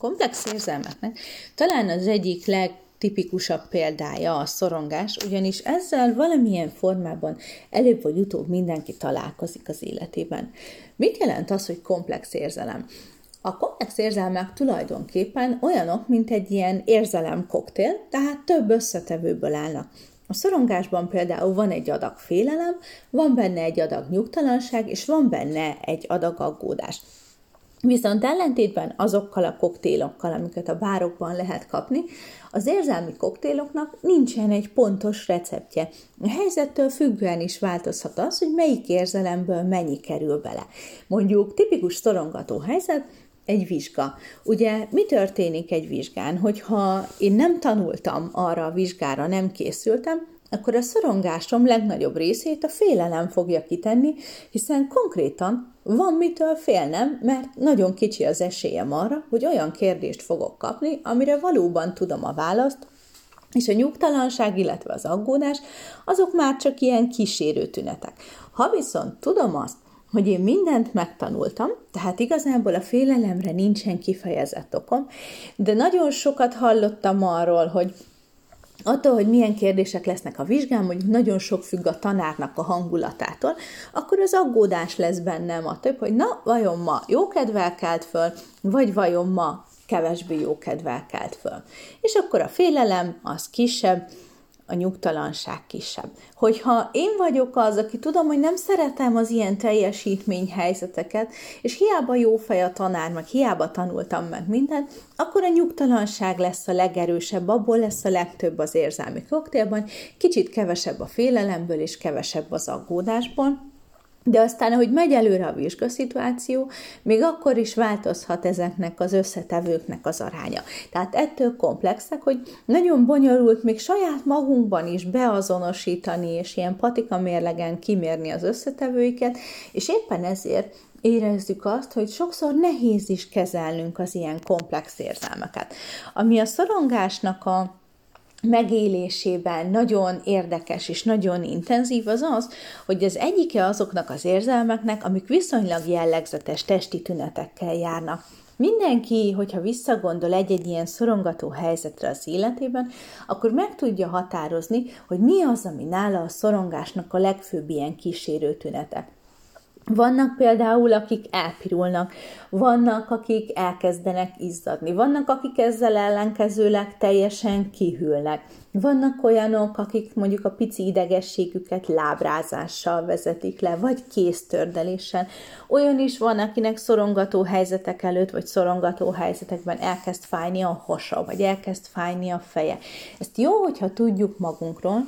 komplex érzelmeknek talán az egyik legtipikusabb példája a szorongás, ugyanis ezzel valamilyen formában előbb vagy utóbb mindenki találkozik az életében. Mit jelent az, hogy komplex érzelem? A komplex érzelmek tulajdonképpen olyanok, mint egy ilyen érzelem koktél, tehát több összetevőből állnak. A szorongásban például van egy adag félelem, van benne egy adag nyugtalanság, és van benne egy adag aggódás. Viszont ellentétben azokkal a koktélokkal, amiket a bárokban lehet kapni, az érzelmi koktéloknak nincsen egy pontos receptje. A helyzettől függően is változhat az, hogy melyik érzelemből mennyi kerül bele. Mondjuk tipikus szorongató helyzet, egy vizsga. Ugye mi történik egy vizsgán, hogyha én nem tanultam arra a vizsgára, nem készültem, akkor a szorongásom legnagyobb részét a félelem fogja kitenni, hiszen konkrétan van mitől félnem, mert nagyon kicsi az esélyem arra, hogy olyan kérdést fogok kapni, amire valóban tudom a választ, és a nyugtalanság, illetve az aggódás, azok már csak ilyen kísérő tünetek. Ha viszont tudom azt, hogy én mindent megtanultam, tehát igazából a félelemre nincsen kifejezett okom, de nagyon sokat hallottam arról, hogy attól, hogy milyen kérdések lesznek a vizsgán, mondjuk nagyon sok függ a tanárnak a hangulatától, akkor az aggódás lesz bennem a több, hogy na, vajon ma jó kedvel kelt föl, vagy vajon ma kevesbé jó kedvel kelt föl. És akkor a félelem az kisebb, a nyugtalanság kisebb. Hogyha én vagyok az, aki tudom, hogy nem szeretem az ilyen teljesítményhelyzeteket, és hiába jó fej a tanár, meg hiába tanultam meg mindent, akkor a nyugtalanság lesz a legerősebb, abból lesz a legtöbb az érzelmi koktélban, kicsit kevesebb a félelemből, és kevesebb az aggódásból, de aztán, ahogy megy előre a vizsgaszituáció, még akkor is változhat ezeknek az összetevőknek az aránya. Tehát ettől komplexek, hogy nagyon bonyolult még saját magunkban is beazonosítani, és ilyen patika mérlegen kimérni az összetevőiket, és éppen ezért érezzük azt, hogy sokszor nehéz is kezelnünk az ilyen komplex érzelmeket. Ami a szorongásnak a megélésében nagyon érdekes és nagyon intenzív az az, hogy az egyike azoknak az érzelmeknek, amik viszonylag jellegzetes testi tünetekkel járnak. Mindenki, hogyha visszagondol egy-egy ilyen szorongató helyzetre az életében, akkor meg tudja határozni, hogy mi az, ami nála a szorongásnak a legfőbb ilyen kísérő tünete. Vannak például, akik elpirulnak, vannak, akik elkezdenek izzadni, vannak, akik ezzel ellenkezőleg teljesen kihűlnek. Vannak olyanok, akik mondjuk a pici idegességüket lábrázással vezetik le, vagy kéztördeléssel. Olyan is van, akinek szorongató helyzetek előtt, vagy szorongató helyzetekben elkezd fájni a hasa, vagy elkezd fájni a feje. Ezt jó, hogyha tudjuk magunkról,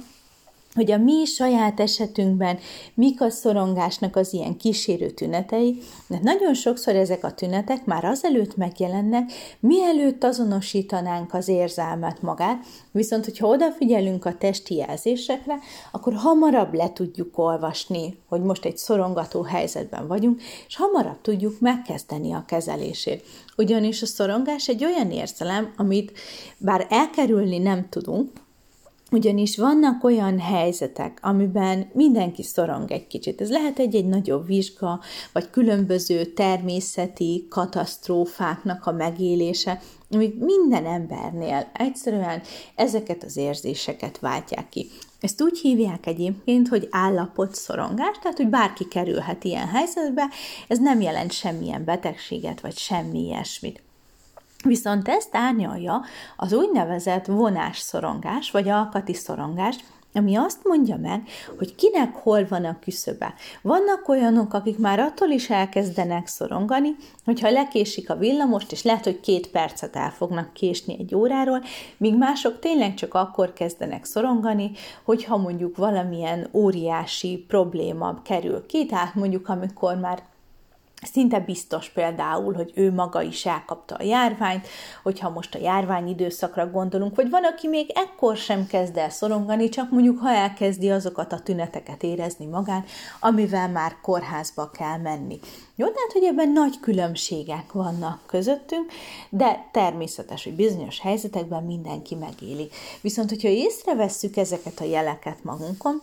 hogy a mi saját esetünkben mik a szorongásnak az ilyen kísérő tünetei, mert nagyon sokszor ezek a tünetek már azelőtt megjelennek, mielőtt azonosítanánk az érzelmet magát, viszont hogyha odafigyelünk a testi jelzésekre, akkor hamarabb le tudjuk olvasni, hogy most egy szorongató helyzetben vagyunk, és hamarabb tudjuk megkezdeni a kezelését. Ugyanis a szorongás egy olyan érzelem, amit bár elkerülni nem tudunk, ugyanis vannak olyan helyzetek, amiben mindenki szorong egy kicsit. Ez lehet egy-egy nagyobb vizsga, vagy különböző természeti katasztrófáknak a megélése, amik minden embernél egyszerűen ezeket az érzéseket váltják ki. Ezt úgy hívják egyébként, hogy állapot szorongás, tehát hogy bárki kerülhet ilyen helyzetbe, ez nem jelent semmilyen betegséget, vagy semmi ilyesmit. Viszont ezt árnyalja az úgynevezett vonásszorongás, vagy alkati szorongás, ami azt mondja meg, hogy kinek hol van a küszöbe. Vannak olyanok, akik már attól is elkezdenek szorongani, hogyha lekésik a villamost, és lehet, hogy két percet el fognak késni egy óráról, míg mások tényleg csak akkor kezdenek szorongani, hogyha mondjuk valamilyen óriási probléma kerül ki, tehát mondjuk amikor már Szinte biztos például, hogy ő maga is elkapta a járványt, hogyha most a járvány időszakra gondolunk, vagy van, aki még ekkor sem kezd el szorongani, csak mondjuk ha elkezdi azokat a tüneteket érezni magán, amivel már kórházba kell menni. Jó, tehát, hogy ebben nagy különbségek vannak közöttünk, de természetes, hogy bizonyos helyzetekben mindenki megéli. Viszont, hogyha észrevesszük ezeket a jeleket magunkon,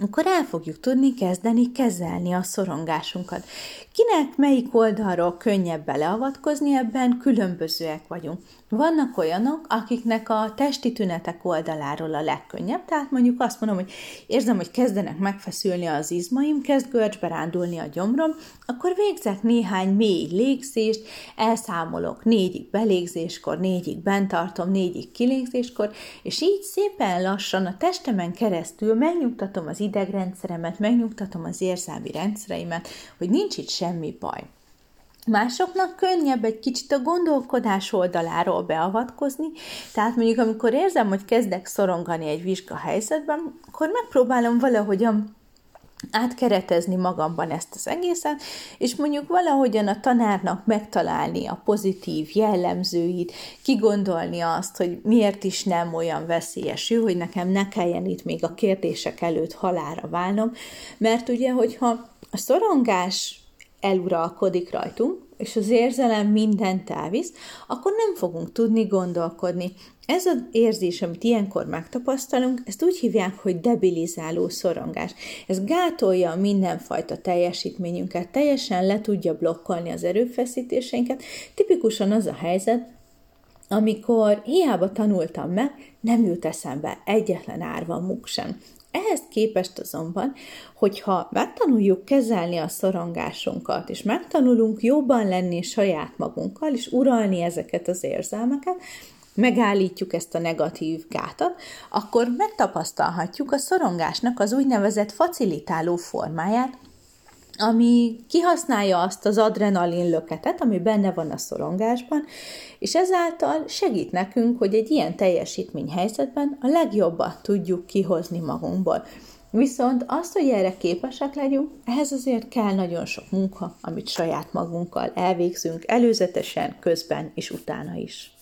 akkor el fogjuk tudni kezdeni kezelni a szorongásunkat. Kinek melyik oldalról könnyebb beleavatkozni, ebben különbözőek vagyunk. Vannak olyanok, akiknek a testi tünetek oldaláról a legkönnyebb, tehát mondjuk azt mondom, hogy érzem, hogy kezdenek megfeszülni az izmaim, kezd görcsbe rándulni a gyomrom, akkor végzek néhány mély légzést, elszámolok négyig belégzéskor, négyig bent tartom, négyig kilégzéskor, és így szépen lassan a testemen keresztül megnyugtatom az idegrendszeremet, megnyugtatom az érzelmi rendszereimet, hogy nincs itt semmi baj. Másoknak könnyebb egy kicsit a gondolkodás oldaláról beavatkozni, tehát mondjuk amikor érzem, hogy kezdek szorongani egy vizsga helyzetben, akkor megpróbálom valahogyan átkeretezni magamban ezt az egészet, és mondjuk valahogyan a tanárnak megtalálni a pozitív jellemzőit, kigondolni azt, hogy miért is nem olyan veszélyes ő, hogy nekem ne kelljen itt még a kérdések előtt halára válnom, mert ugye, hogyha a szorongás eluralkodik rajtunk, és az érzelem mindent elvisz, akkor nem fogunk tudni gondolkodni. Ez az érzés, amit ilyenkor megtapasztalunk, ezt úgy hívják, hogy debilizáló szorongás. Ez gátolja mindenfajta teljesítményünket, teljesen le tudja blokkolni az erőfeszítéseinket. Tipikusan az a helyzet, amikor hiába tanultam meg, nem jut eszembe egyetlen árva sem. Ehhez képest azonban, hogyha megtanuljuk kezelni a szorongásunkat, és megtanulunk jobban lenni saját magunkkal, és uralni ezeket az érzelmeket, megállítjuk ezt a negatív gátat, akkor megtapasztalhatjuk a szorongásnak az úgynevezett facilitáló formáját, ami kihasználja azt az adrenalin löketet, ami benne van a szorongásban, és ezáltal segít nekünk, hogy egy ilyen teljesítmény helyzetben a legjobbat tudjuk kihozni magunkból. Viszont azt, hogy erre képesek legyünk, ehhez azért kell nagyon sok munka, amit saját magunkkal elvégzünk előzetesen, közben és utána is.